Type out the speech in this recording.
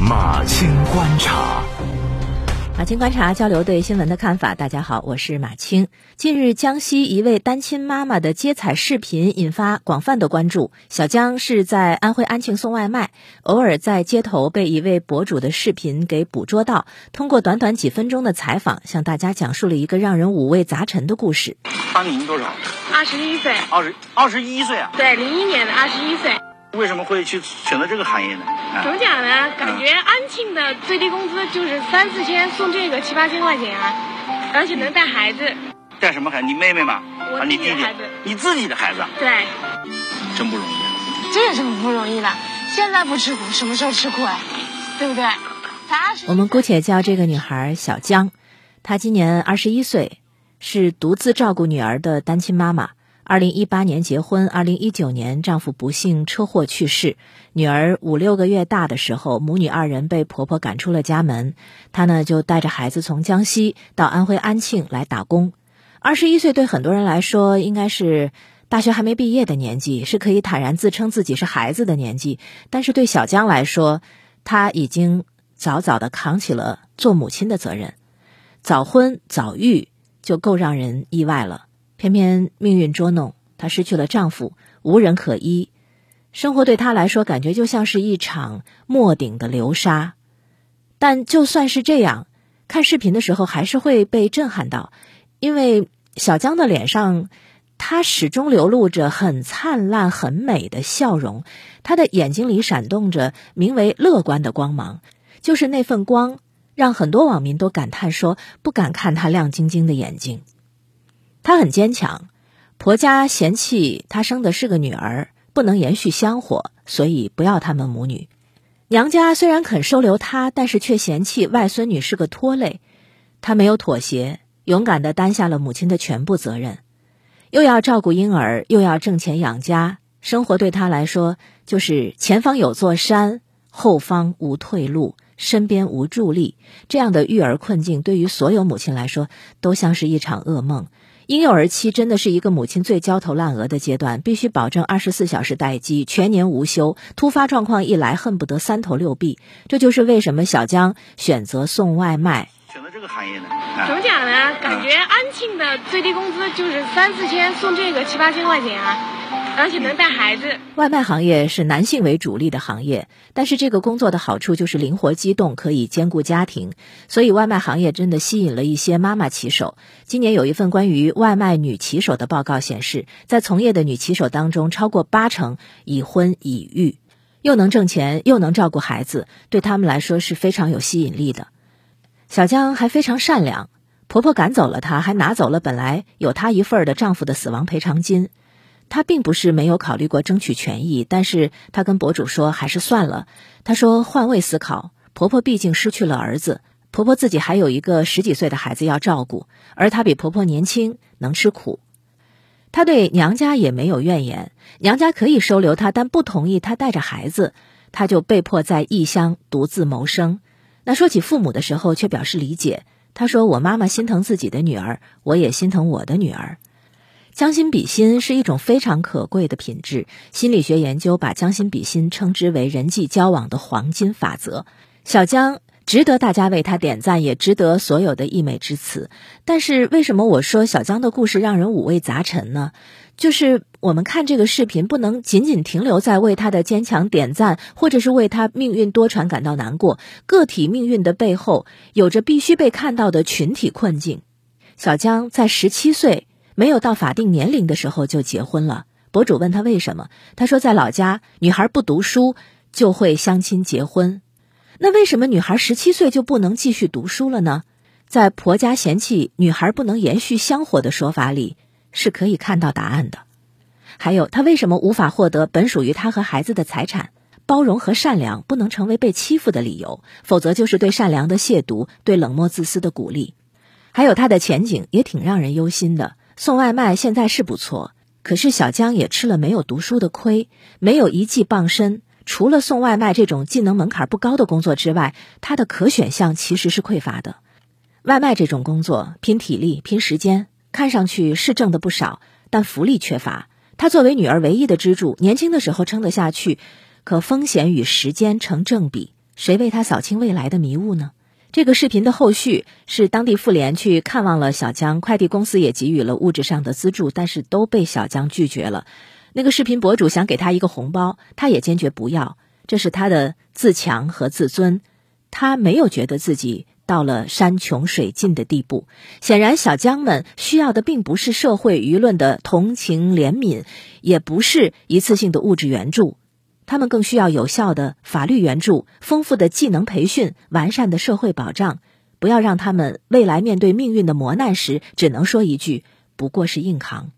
马青观察，马青观察交流对新闻的看法。大家好，我是马青。近日，江西一位单亲妈妈的接彩视频引发广泛的关注。小江是在安徽安庆送外卖，偶尔在街头被一位博主的视频给捕捉到。通过短短几分钟的采访，向大家讲述了一个让人五味杂陈的故事。当年您多少？二十一岁，二十二十一岁啊？对，零一年的二十一岁。为什么会去选择这个行业呢？怎么讲呢？感觉安庆的最低工资就是三四千，送这个七八千块钱啊，而且能带孩子。带什么孩子？你妹妹吗？我啊，你弟弟。你自己的孩子啊？对，真不容易。这有什么不容易的？现在不吃苦，什么时候吃苦啊？对不对？我们姑且叫这个女孩小江，她今年二十一岁，是独自照顾女儿的单亲妈妈。二零一八年结婚，二零一九年丈夫不幸车祸去世。女儿五六个月大的时候，母女二人被婆婆赶出了家门，她呢就带着孩子从江西到安徽安庆来打工。二十一岁对很多人来说，应该是大学还没毕业的年纪，是可以坦然自称自己是孩子的年纪。但是对小江来说，她已经早早的扛起了做母亲的责任。早婚早育就够让人意外了。偏偏命运捉弄，她失去了丈夫，无人可依，生活对她来说感觉就像是一场没顶的流沙。但就算是这样，看视频的时候还是会被震撼到，因为小江的脸上，她始终流露着很灿烂、很美的笑容，她的眼睛里闪动着名为乐观的光芒，就是那份光，让很多网民都感叹说不敢看她亮晶晶的眼睛。她很坚强，婆家嫌弃她生的是个女儿，不能延续香火，所以不要他们母女。娘家虽然肯收留她，但是却嫌弃外孙女是个拖累。她没有妥协，勇敢地担下了母亲的全部责任，又要照顾婴儿，又要挣钱养家，生活对她来说就是前方有座山，后方无退路，身边无助力。这样的育儿困境，对于所有母亲来说，都像是一场噩梦。婴幼儿期真的是一个母亲最焦头烂额的阶段，必须保证二十四小时待机，全年无休。突发状况一来，恨不得三头六臂。这就是为什么小江选择送外卖。选择这个行业呢？怎么讲呢？感觉安庆的最低工资就是三四千，送这个七八千块钱啊。而且能带孩子。外卖行业是男性为主力的行业，但是这个工作的好处就是灵活机动，可以兼顾家庭，所以外卖行业真的吸引了一些妈妈骑手。今年有一份关于外卖女骑手的报告显示，在从业的女骑手当中，超过八成已婚已育，又能挣钱又能照顾孩子，对他们来说是非常有吸引力的。小江还非常善良，婆婆赶走了她，还拿走了本来有她一份的丈夫的死亡赔偿金。她并不是没有考虑过争取权益，但是她跟博主说还是算了。她说换位思考，婆婆毕竟失去了儿子，婆婆自己还有一个十几岁的孩子要照顾，而她比婆婆年轻，能吃苦。她对娘家也没有怨言，娘家可以收留她，但不同意她带着孩子，她就被迫在异乡独自谋生。那说起父母的时候，却表示理解。她说：“我妈妈心疼自己的女儿，我也心疼我的女儿。”将心比心是一种非常可贵的品质。心理学研究把将心比心称之为人际交往的黄金法则。小江值得大家为他点赞，也值得所有的溢美之词。但是，为什么我说小江的故事让人五味杂陈呢？就是我们看这个视频，不能仅仅停留在为他的坚强点赞，或者是为他命运多舛感到难过。个体命运的背后，有着必须被看到的群体困境。小江在十七岁。没有到法定年龄的时候就结婚了。博主问他为什么，他说在老家，女孩不读书就会相亲结婚。那为什么女孩十七岁就不能继续读书了呢？在婆家嫌弃女孩不能延续香火的说法里，是可以看到答案的。还有，他为什么无法获得本属于他和孩子的财产？包容和善良不能成为被欺负的理由，否则就是对善良的亵渎，对冷漠自私的鼓励。还有他的前景也挺让人忧心的。送外卖现在是不错，可是小江也吃了没有读书的亏，没有一技傍身。除了送外卖这种技能门槛不高的工作之外，他的可选项其实是匮乏的。外卖这种工作拼体力、拼时间，看上去是挣的不少，但福利缺乏。他作为女儿唯一的支柱，年轻的时候撑得下去，可风险与时间成正比，谁为他扫清未来的迷雾呢？这个视频的后续是当地妇联去看望了小江，快递公司也给予了物质上的资助，但是都被小江拒绝了。那个视频博主想给他一个红包，他也坚决不要。这是他的自强和自尊，他没有觉得自己到了山穷水尽的地步。显然，小江们需要的并不是社会舆论的同情怜悯，也不是一次性的物质援助。他们更需要有效的法律援助、丰富的技能培训、完善的社会保障，不要让他们未来面对命运的磨难时，只能说一句：不过是硬扛。